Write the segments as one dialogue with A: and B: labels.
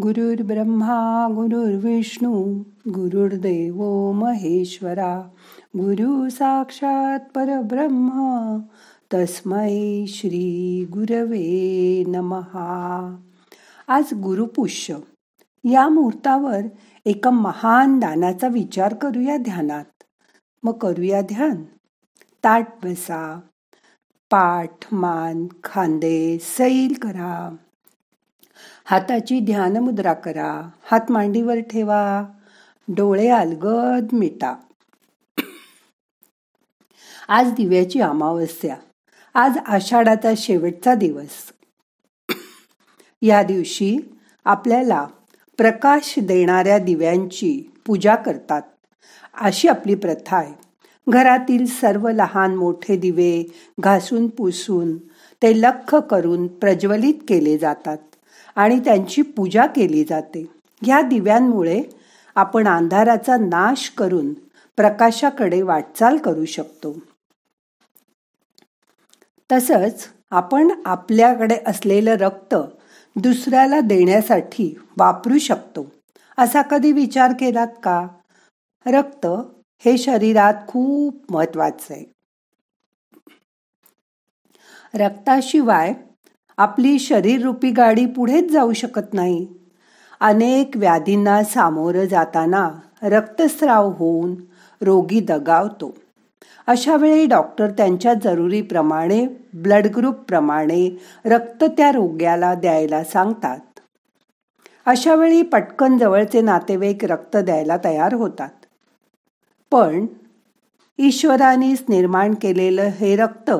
A: गुरुर्ब्रह्मा गुरुर्विष्णू गुरुर्देव महेश्वरा गुरु साक्षात परब्रह्म तस्मै श्री गुरवे नमहा. आज गुरुपुष्य. या मुहूर्तावर एका महान दानाचा विचार करूया ध्यानात. मग करूया ध्यान. ताट बसा. पाठ मान खांदे सैल करा. हाताची ध्यान मुद्रा करा. हात मांडीवर ठेवा. डोळे अलगद मिटा. आज दिव्याची अमावस्या. आज आषाढाचा शेवटचा दिवस. या दिवशी आपल्याला प्रकाश देणाऱ्या दिव्यांची पूजा करतात. अशी आपली प्रथा आहे. घरातील सर्व लहान मोठे दिवे घासून पुसून ते लख करून प्रज्वलित केले जातात. आणि त्यांची पूजा केली जाते. ह्या दिव्यांमुळे आपण अंधाराचा नाश करून प्रकाशाकडे वाटचाल करू शकतो. तसंच आपण आपल्याकडे असलेलं रक्त दुसऱ्याला देण्यासाठी वापरू शकतो. असा कधी विचार केलात का? रक्त हे शरीरात खूप महत्वाचं आहे. रक्ताशिवाय आपली शरीररूपी गाडी पुढेच जाऊ शकत नाही. अनेक व्याधींना सामोरं जाताना रक्तस्राव होऊन रोगी दगावतो. अशा वेळी डॉक्टर त्यांच्या जरुरीप्रमाणे ब्लड ग्रुपप्रमाणे रक्त त्या रोग्याला द्यायला सांगतात. अशा वेळी पटकन जवळचे नातेवाईक रक्त द्यायला तयार होतात. पण ईश्वरानेच निर्माण केलेलं हे रक्त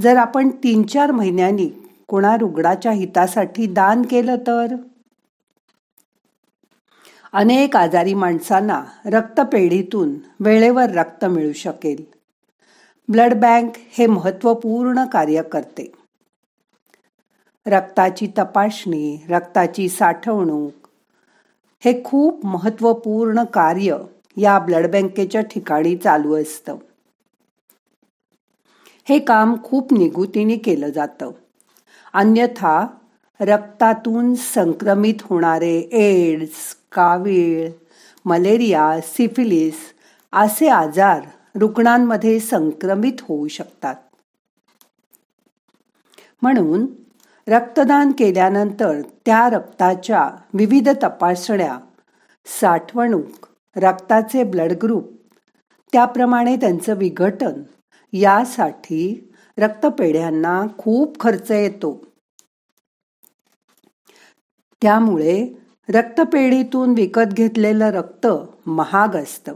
A: जर आपण तीन चार महिन्यांनी कुणा रुग्णाच्या हितासाठी दान केलं तर? अनेक आजारी माणसांना रक्तपेढीतून वेळेवर रक्त मिळू शकेल. ब्लड बँक हे महत्त्वपूर्ण कार्य करते. रक्ताची तपासणी रक्ताची साठवणूक हे खूप महत्त्वपूर्ण कार्य या ब्लड बँकेच्या ठिकाणी चालू असतं. हे काम खूप निगुतीने केलं जातं. अन्यथा रक्तातून संक्रमित होणारे एड्स कावीळ मलेरिया सिफिलिस असे आजार रुग्णांमध्ये संक्रमित होऊ शकतात. म्हणून रक्तदान केल्यानंतर त्या रक्ताच्या विविध तपासण्या साठवणूक रक्ताचे ब्लड ग्रुप त्याप्रमाणे त्यांचं विघटन यासाठी रक्तपेढ्यांना खूप खर्च येतो. त्यामुळे रक्तपेढीतून विकत घेतलेलं रक्त महाग असतं.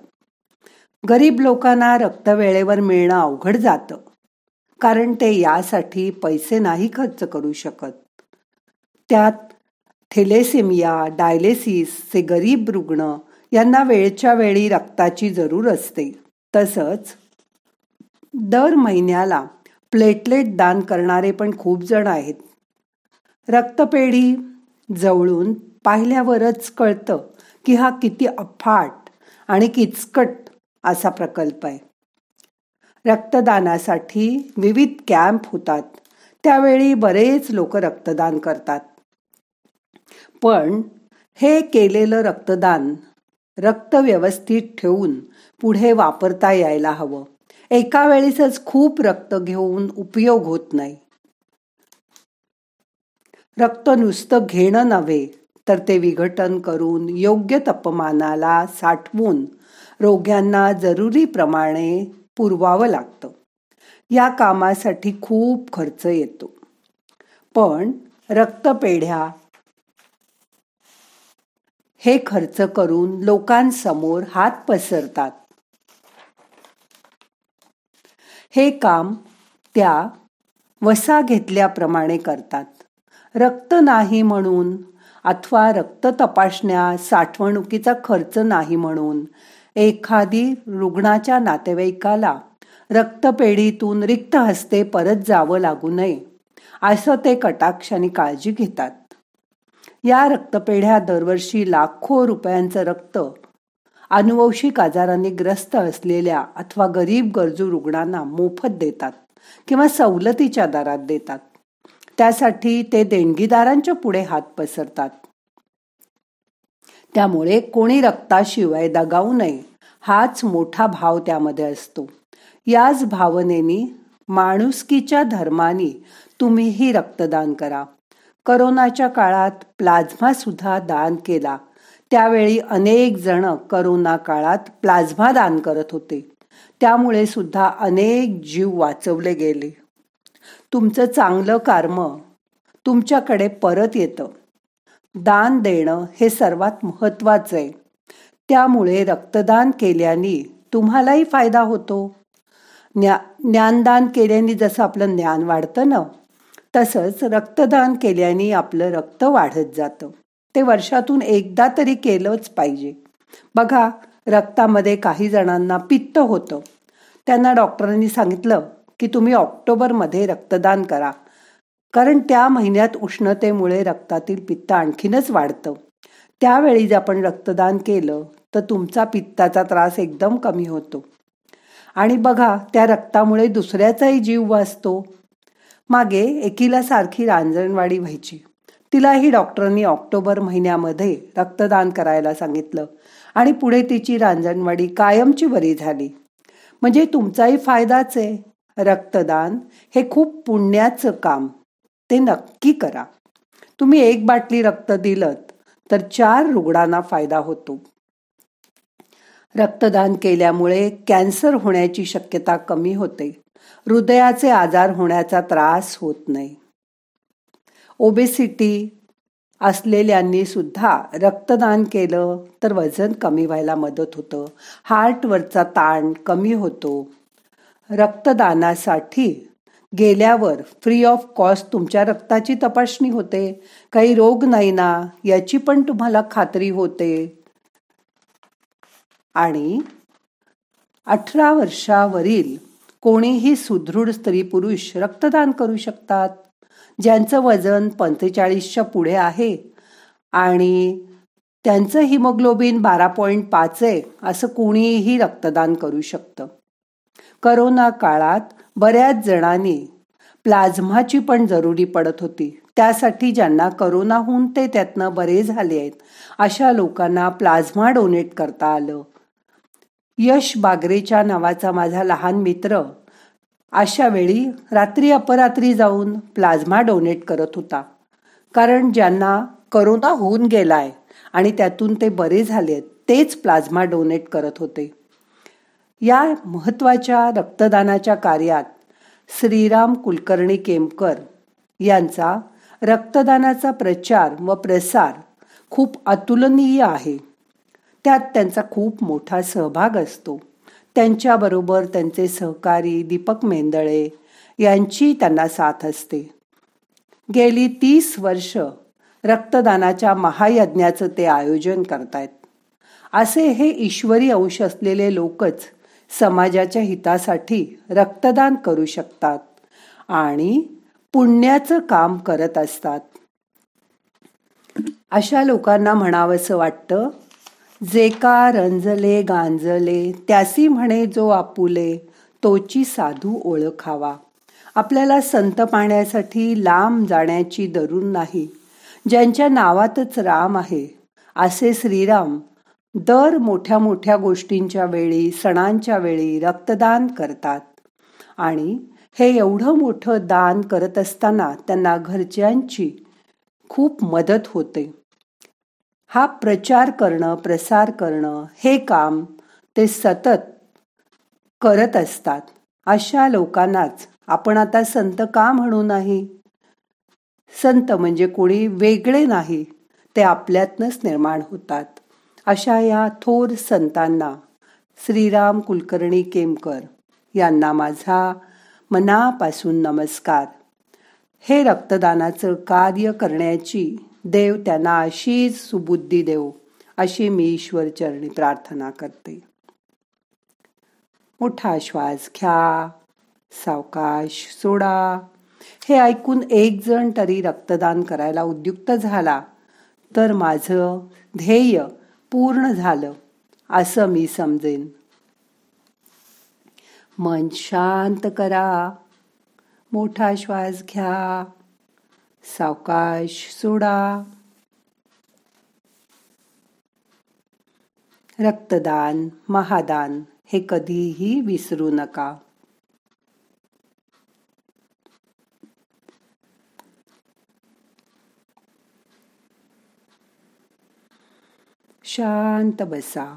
A: गरीब लोकांना रक्त वेळेवर मिळणं अवघड जातं. कारण ते यासाठी पैसे नाही खर्च करू शकत. त्यात थेलेसिमिया डायलेसिसचे गरीब रुग्ण यांना वेळच्या वेळी रक्ताची जरूर असते. तसंच दर महिन्याला प्लेटलेट दान करणारे पण खूप जण आहेत. रक्तपेढी जवळून पाहिल्यावरच कळतं की हा किती अफाट आणि किचकट असा प्रकल्प आहे. रक्तदानासाठी विविध कॅम्प होतात. त्यावेळी बरेच लोक रक्तदान करतात. पण हे केलेलं रक्तदान रक्त व्यवस्थित ठेवून पुढे वापरता यायला हवं. एका वेळेसच खूप रक्त घेऊन उपयोग होत नाही. रक्त नुसतं घेणं नव्हे तर ते विघटन करून योग्य तापमानाला साठवून रोग्यांना जरुरीप्रमाणे पुरवावं लागतं. या कामासाठी खूप खर्च येतो. पण रक्तपेढ्या हे खर्च करून लोकांसमोर हात पसरतात. हे काम त्या वसा घेतल्याप्रमाणे करतात. रक्त नाही म्हणून अथवा रक्त तपासण्या साठवणुकीचा खर्च नाही म्हणून एखादी रुग्णाच्या नातेवाईकाला रक्तपेढीतून रिक्त हस्ते परत जावं लागू नये असं ते कटाक्षाने काळजी घेतात. या रक्तपेढ्या दरवर्षी लाखो रुपयांचं रक्त अनुवंशिक आजारांनी ग्रस्त असलेल्या अथवा गरीब गरजू रुग्णांना मोफत देतात किंवा सवलतीच्या दरात देतात. त्यासाठी ते देणगीदारांच्या पुढे हात पसरतात. त्यामुळे कोणी रक्ताशिवाय दगावू नये हाच मोठा भाव त्यामध्ये असतो. याच भावनेनी माणुसकीच्या धर्माने तुम्हीही रक्तदान करा. करोनाच्या काळात प्लाझ्मा सुद्धा दान केला. त्यावेळी अनेक जण करोना काळात प्लाझ्मा दान करत होते. त्यामुळे सुद्धा अनेक जीव वाचवले गेले. तुमचं चांगलं कर्म तुमच्याकडे परत येतं. दान देणं हे सर्वात महत्त्वाचं आहे. त्यामुळे रक्तदान केल्याने तुम्हालाही फायदा होतो. ज्ञा ज्ञानदान केल्याने जसं आपलं ज्ञान वाढतं ना तसंच रक्तदान केल्याने आपलं रक्त वाढत जातं. ते वर्षातून एकदा तरी केलंच पाहिजे. बघा रक्तामध्ये काही जणांना पित्त होतं. त्यांना डॉक्टरांनी सांगितलं की तुम्ही ऑक्टोबरमध्ये रक्तदान करा. कारण त्या महिन्यात उष्णतेमुळे रक्तातील पित्त आणखीनच वाढतं. त्यावेळी जर आपण रक्तदान केलं तर तुमचा पित्ताचा त्रास एकदम कमी होतो. आणि बघा त्या रक्तामुळे दुसऱ्याचाही जीव वाचतो. मागे एकीला सारखी रांजणवाडी व्हायची. तिलाही डॉक्टरांनी ऑक्टोबर महिन्यामध्ये रक्तदान करायला सांगितलं. आणि पुढे तिची रांजणवाडी कायमची बरी झाली. म्हणजे तुमचाही फायदाच आहे. रक्तदान हे खूप पुण्याचं काम. ते नक्की करा. तुम्ही एक बाटली रक्त दिलं तर चार रुग्णांना फायदा होतो. रक्तदान केल्यामुळे कॅन्सर होण्याची शक्यता कमी होते. हृदयाचे आजार होण्याचा त्रास होत नाही. ओबेसिटी असलेल्यांनी सुद्धा रक्तदान केलं तर वजन कमी व्हायला मदत होतं. हार्टवरचा ताण कमी होतो. रक्तदानासाठी गेल्यावर फ्री ऑफ कॉस्ट तुमच्या रक्ताची तपासणी होते. काही रोग नाही ना याची पण तुम्हाला खात्री होते. आणि अठरा वर्षावरील कोणीही सुदृढ स्त्री पुरुष रक्तदान करू शकतात. ज्यांचं वजन पंचेचाळीसच्या पुढे आहे आणि त्यांचं हिमोग्लोबिन बारा पॉईंट पाच आहे असं कोणीही रक्तदान करू शकतं. करोना काळात बऱ्याच जणांनी प्लाझ्माची पण जरुरी पडत होती. त्यासाठी ज्यांना करोना होऊन ते त्यातनं बरे झाले आहेत अशा लोकांना प्लाझ्मा डोनेट करता आलं. यश बागरेच्या नावाचा माझा लहान मित्र अशा वेळी रात्री अपरात्री जाऊन प्लाझ्मा डोनेट करत होता. कारण ज्यांना करोना होऊन गेलाय आणि त्यातून ते बरे झाले तेच प्लाझ्मा डोनेट करत होते. या महत्त्वाच्या रक्तदानाच्या कार्यात श्रीराम कुलकर्णी केमकर यांचा रक्तदानाचा प्रचार व प्रसार खूप अतुलनीय आहे. त्यात त्यांचा खूप मोठा सहभाग असतो. त्यांच्याबरोबर त्यांचे सहकारी दीपक मेंदळे यांची त्यांना साथ असते. गेली तीस वर्ष रक्तदानाच्या महायज्ञाचं ते आयोजन करतायत. असे हे ईश्वरी अंश असलेले लोकच समाजाच्या हितासाठी रक्तदान करू शकतात आणि पुण्याचं काम करत असतात. अशा लोकांना म्हणावंसं वाटतं जे का रंजले गांजले त्यासी म्हणे जो आपुले तोची साधू ओळखावा. आपल्याला संत पाहण्यासाठी लांब जाण्याची दरून नाही. ज्यांच्या नावातच राम आहे असे श्रीराम दर मोठ्या मोठ्या गोष्टींच्या वेळी सणांच्या वेळी रक्तदान करतात. आणि हे एवढं मोठं दान करत असताना त्यांना घरच्यांची खूप मदत होते. हा प्रचार करणं प्रसार करणं हे काम ते सतत करत असतात. अशा लोकांनाच आपण आता संत का म्हणू नाही? संत म्हणजे कोणी वेगळे नाही ते आपल्यातनच निर्माण होतात. अशा या थोर संतांना श्रीराम कुलकर्णी केमकर यांना माझा मनापासून नमस्कार. हे रक्तदानाचं कार्य करण्याची देव त्यांना अशीच सुबुद्धी देव अशी मी ईश्वर चरणी प्रार्थना करते. मोठा श्वास घ्या सावकाश सोडा. हे ऐकून एक जण तरी रक्तदान करायला उद्युक्त झाला तर माझं ध्येय पूर्ण झालं असं मी समजेन. मन शांत करा मोठा श्वास घ्या सावकाश सोडा. रक्तदान महादान हे कधीही विसरू नका. शांत बसा.